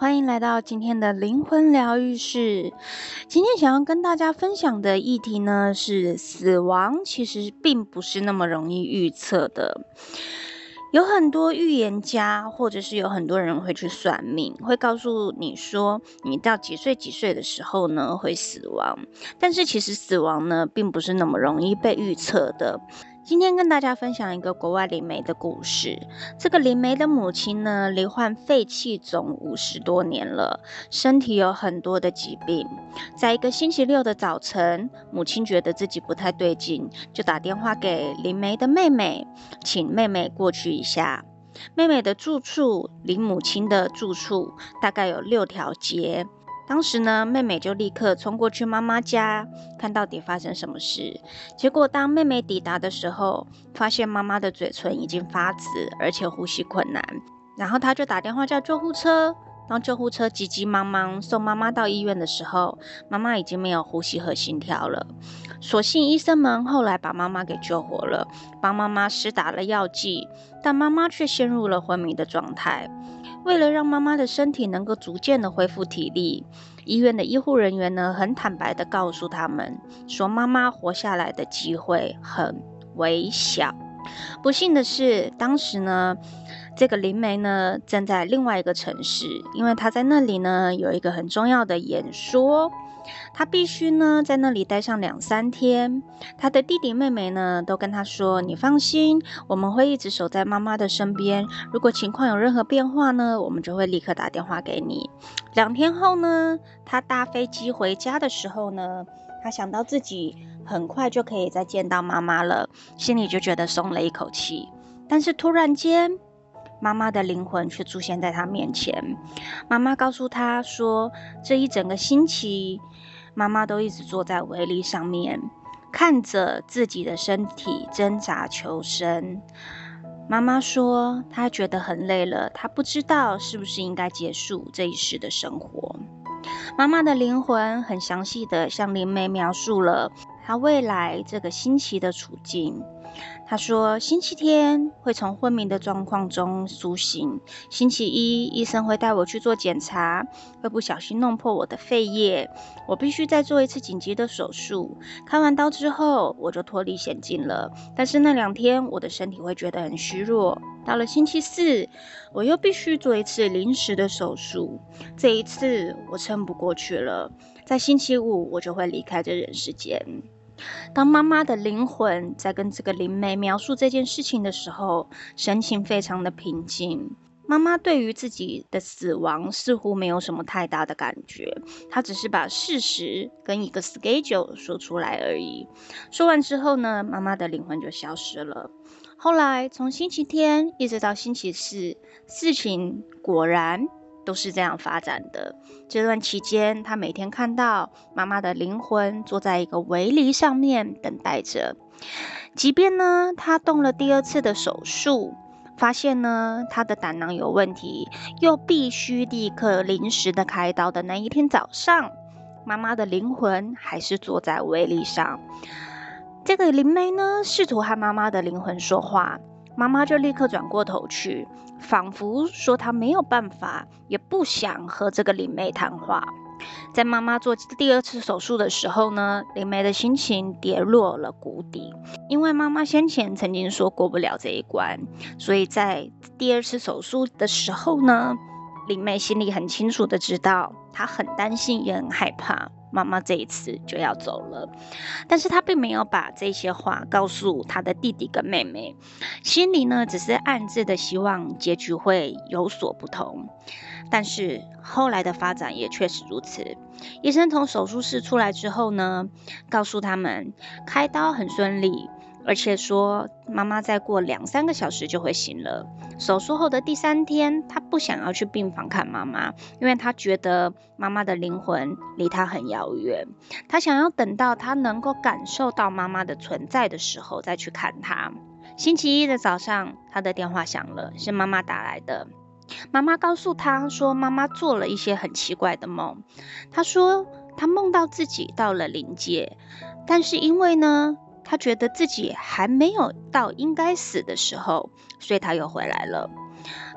欢迎来到今天的灵魂疗愈室。今天想要跟大家分享的议题呢，是死亡其实并不是那么容易预测的。有很多预言家，或者是有很多人会去算命，会告诉你说，你到几岁几岁的时候呢，会死亡。但是其实死亡呢，并不是那么容易被预测的。今天跟大家分享一个国外灵媒的故事。这个灵媒的母亲呢，罹患肺气肿五十多年了，身体有很多的疾病。在一个星期六的早晨，母亲觉得自己不太对劲，就打电话给灵媒的妹妹，请妹妹过去一下。妹妹的住处离母亲的住处大概有六条街。当时呢，妹妹就立刻冲过去妈妈家，看到底发生什么事。结果当妹妹抵达的时候，发现妈妈的嘴唇已经发紫，而且呼吸困难。然后她就打电话叫救护车。当救护车急急忙忙送妈妈到医院的时候，妈妈已经没有呼吸和心跳了。所幸医生们后来把妈妈给救活了，帮妈妈施打了药剂，但妈妈却陷入了昏迷的状态。为了让妈妈的身体能够逐渐的恢复体力，医院的医护人员呢，很坦白的告诉他们说，妈妈活下来的机会很微小。不幸的是，当时呢，这个灵媒呢正在另外一个城市，因为他在那里呢有一个很重要的演说。他必须呢在那里待上两三天。他的弟弟妹妹呢都跟他说：“你放心，我们会一直守在妈妈的身边。如果情况有任何变化呢，我们就会立刻打电话给你。”两天后呢，他搭飞机回家的时候呢，他想到自己很快就可以再见到妈妈了，心里就觉得松了一口气。但是突然间，妈妈的灵魂却出现在他面前。妈妈告诉他说：“这一整个星期，妈妈都一直坐在围篱上面，看着自己的身体挣扎求生。”妈妈说：“她觉得很累了，她不知道是不是应该结束这一世的生活。”妈妈的灵魂很详细地向灵媒描述了她未来这个星期的处境。他说：“星期天会从昏迷的状况中苏醒。星期一，医生会带我去做检查，会不小心弄破我的肺叶，我必须再做一次紧急的手术。开完刀之后，我就脱离险境了。但是那两天，我的身体会觉得很虚弱。到了星期四，我又必须做一次临时的手术。这一次，我撑不过去了。在星期五，我就会离开这人世间。”当妈妈的灵魂在跟这个灵媒描述这件事情的时候，神情非常的平静。妈妈对于自己的死亡似乎没有什么太大的感觉，她只是把事实跟一个 schedule 说出来而已。说完之后呢，妈妈的灵魂就消失了。后来从星期天一直到星期四，事情果然。都是这样发展的。这段期间，他每天看到妈妈的灵魂坐在一个围篱上面等待着。即便呢，他动了第二次的手术，发现呢他的胆囊有问题，又必须立刻临时的开刀的那一天早上，妈妈的灵魂还是坐在围篱上。这个灵媒呢，试图和妈妈的灵魂说话。妈妈就立刻转过头去，仿佛说她没有办法，也不想和这个灵媒谈话。在妈妈做第二次手术的时候呢，灵媒的心情跌落了谷底，因为妈妈先前曾经说过不了这一关，所以在第二次手术的时候呢，林妹心里很清楚的知道，她很担心，也很害怕。妈妈这一次就要走了，但是她并没有把这些话告诉她的弟弟跟妹妹，心里呢只是暗自的希望结局会有所不同。但是后来的发展也确实如此。医生从手术室出来之后呢，告诉他们开刀很顺利。而且说，妈妈再过两三个小时就会醒了。手术后的第三天，他不想要去病房看妈妈，因为他觉得妈妈的灵魂离他很遥远。他想要等到他能够感受到妈妈的存在的时候再去看她。星期一的早上，他的电话响了，是妈妈打来的。妈妈告诉他说，妈妈做了一些很奇怪的梦。他说，他梦到自己到了灵界，但是因为呢。他觉得自己还没有到应该死的时候，所以他又回来了。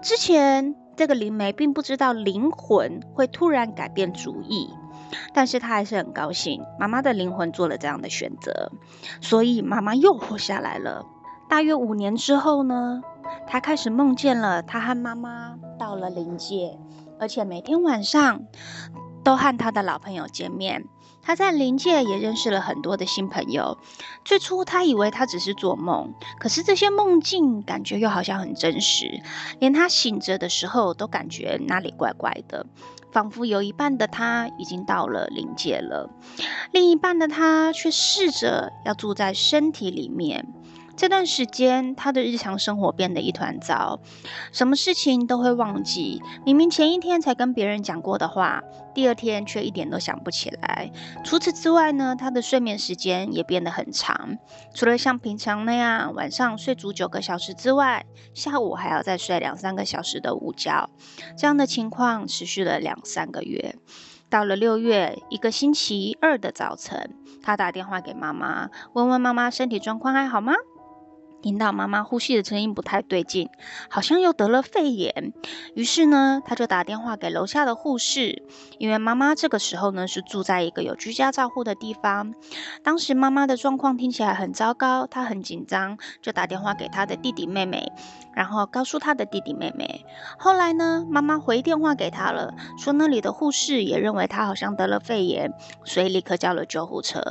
之前这个灵媒并不知道灵魂会突然改变主意，但是他还是很高兴妈妈的灵魂做了这样的选择，所以妈妈又活下来了。大约五年之后呢，他开始梦见了他和妈妈到了灵界，而且每天晚上都和他的老朋友见面。他在灵界也认识了很多的新朋友。最初他以为他只是做梦，可是这些梦境感觉又好像很真实，连他醒着的时候都感觉哪里怪怪的，仿佛有一半的他已经到了灵界了，另一半的他却试着要住在身体里面。这段时间，他的日常生活变得一团糟，什么事情都会忘记。明明前一天才跟别人讲过的话，第二天却一点都想不起来。除此之外呢，他的睡眠时间也变得很长，除了像平常那样晚上睡足九个小时之外，下午还要再睡两三个小时的午觉。这样的情况持续了两三个月。到了六月一个星期二的早晨，他打电话给妈妈，问问妈妈身体状况还好吗？听到妈妈呼吸的声音不太对劲，好像又得了肺炎。于是呢，他就打电话给楼下的护士，因为妈妈这个时候呢是住在一个有居家照护的地方。当时妈妈的状况听起来很糟糕，她很紧张，就打电话给她的弟弟妹妹，然后告诉她的弟弟妹妹。后来呢，妈妈回电话给她了，说那里的护士也认为她好像得了肺炎，所以立刻叫了救护车。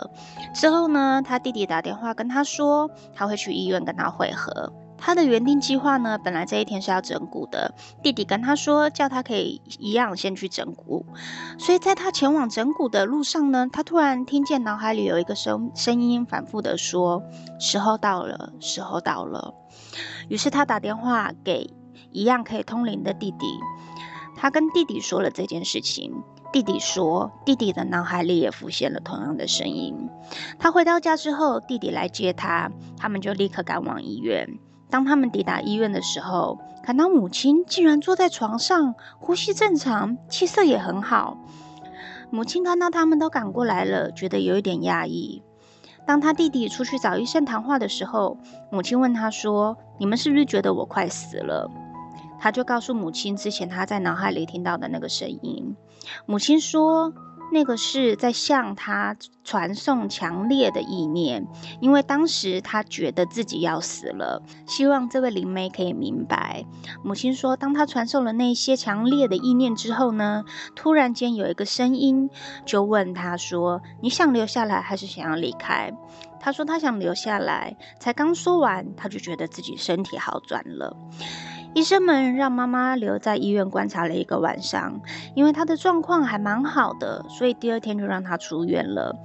之后呢，他弟弟打电话跟他说，他会去医院跟要会合，他的原定计划呢，本来这一天是要整骨的。弟弟跟他说，叫他可以一样先去整骨。所以在他前往整骨的路上呢，他突然听见脑海里有一个声声音反复的说：“时候到了，时候到了。”于是他打电话给一样可以通灵的弟弟，他跟弟弟说了这件事情。弟弟说，弟弟的脑海里也浮现了同样的声音。他回到家之后，弟弟来接他，他们就立刻赶往医院。当他们抵达医院的时候，看到母亲竟然坐在床上，呼吸正常，气色也很好。母亲看到他们都赶过来了，觉得有一点讶异。当他弟弟出去找医生谈话的时候，母亲问他说：“你们是不是觉得我快死了？”他就告诉母亲之前他在脑海里听到的那个声音。母亲说，那个是在向他传送强烈的意念，因为当时他觉得自己要死了，希望这位灵媒可以明白。母亲说，当他传送了那些强烈的意念之后呢，突然间有一个声音就问他说：“你想留下来还是想要离开？”他说他想留下来，才刚说完，他就觉得自己身体好转了。医生们让妈妈留在医院观察了一个晚上，因为她的状况还蛮好的，所以第二天就让她出院了。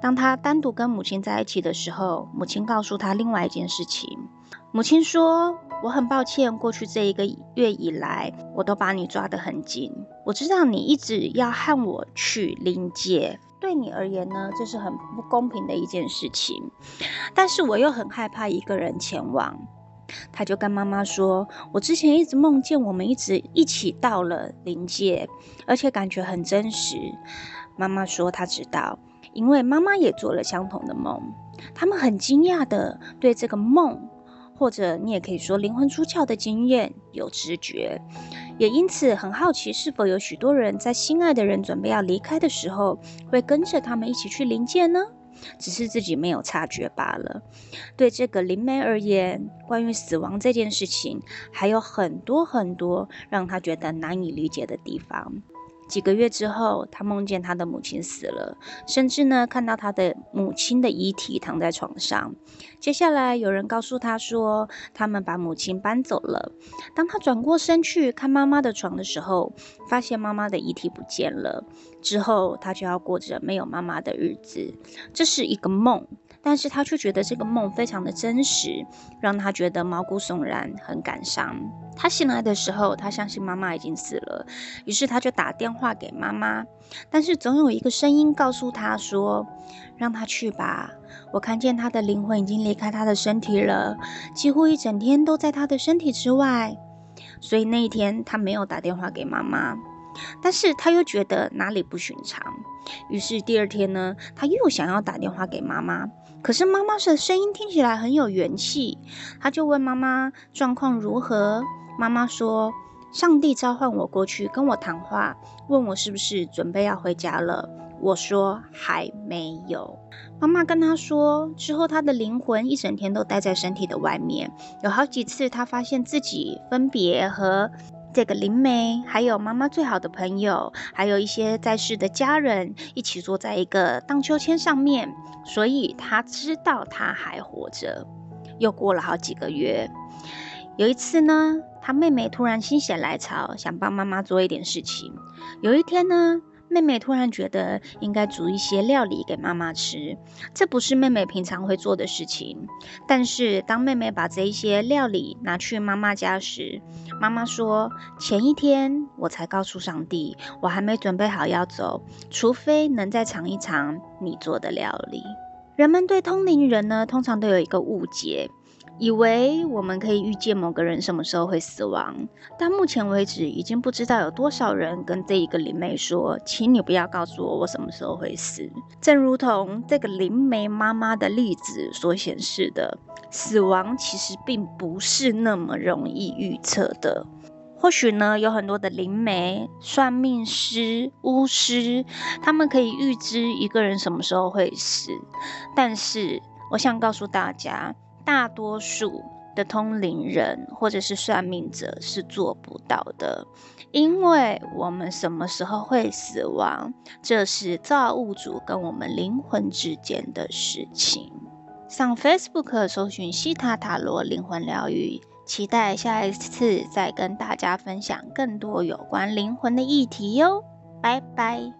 当她单独跟母亲在一起的时候，母亲告诉她另外一件事情。母亲说：“我很抱歉，过去这一个月以来，我都把你抓得很紧。我知道你一直要和我去临界，对你而言呢，这是很不公平的一件事情。但是我又很害怕一个人前往。”他就跟妈妈说：“我之前一直梦见我们一直一起到了灵界，而且感觉很真实。”妈妈说：“她知道，因为妈妈也做了相同的梦。他们很惊讶的对这个梦，或者你也可以说灵魂出窍的经验有直觉，也因此很好奇是否有许多人在心爱的人准备要离开的时候，会跟着他们一起去灵界呢？”只是自己没有察觉罢了。对这个灵媒而言，关于死亡这件事情，还有很多很多让他觉得难以理解的地方。几个月之后，他梦见他的母亲死了，甚至呢看到他的母亲的遗体躺在床上。接下来有人告诉他说，他们把母亲搬走了。当他转过身去看妈妈的床的时候，发现妈妈的遗体不见了。之后他就要过着没有妈妈的日子。这是一个梦。但是他却觉得这个梦非常的真实，让他觉得毛骨悚然，很感伤。他醒来的时候，他相信妈妈已经死了，于是他就打电话给妈妈。但是总有一个声音告诉他说：“让他去吧，我看见他的灵魂已经离开他的身体了，几乎一整天都在他的身体之外。”所以那一天他没有打电话给妈妈。但是他又觉得哪里不寻常，于是第二天呢，他又想要打电话给妈妈。可是妈妈的声音听起来很有元气，他就问妈妈状况如何。妈妈说上帝召唤我过去跟我谈话，问我是不是准备要回家了。我说还没有。妈妈跟他说，之后他的灵魂一整天都待在身体的外面，有好几次他发现自己分别和这个灵媒，还有妈妈最好的朋友，还有一些在世的家人一起坐在一个荡秋千上面，所以他知道他还活着。又过了好几个月，有一次呢，他妹妹突然心血来潮，想帮妈妈做一点事情。有一天呢，妹妹突然觉得应该煮一些料理给妈妈吃，这不是妹妹平常会做的事情。但是当妹妹把这一些料理拿去妈妈家时，妈妈说：“前一天我才告诉上帝，我还没准备好要走，除非能再尝一尝你做的料理。”人们对通灵人呢，通常都有一个误解。以为我们可以预见某个人什么时候会死亡，但目前为止已经不知道有多少人跟这一个灵媒说：“请你不要告诉我我什么时候会死。”正如同这个灵媒妈妈的例子所显示的，死亡其实并不是那么容易预测的。或许呢，有很多的灵媒、算命师、巫师，他们可以预知一个人什么时候会死，但是我想告诉大家。大多数的通灵人或者是算命者是做不到的，因为我们什么时候会死亡，这是造物主跟我们灵魂之间的事情。上 Facebook 搜寻西塔塔罗灵魂疗愈，期待下一次再跟大家分享更多有关灵魂的议题哟，拜拜。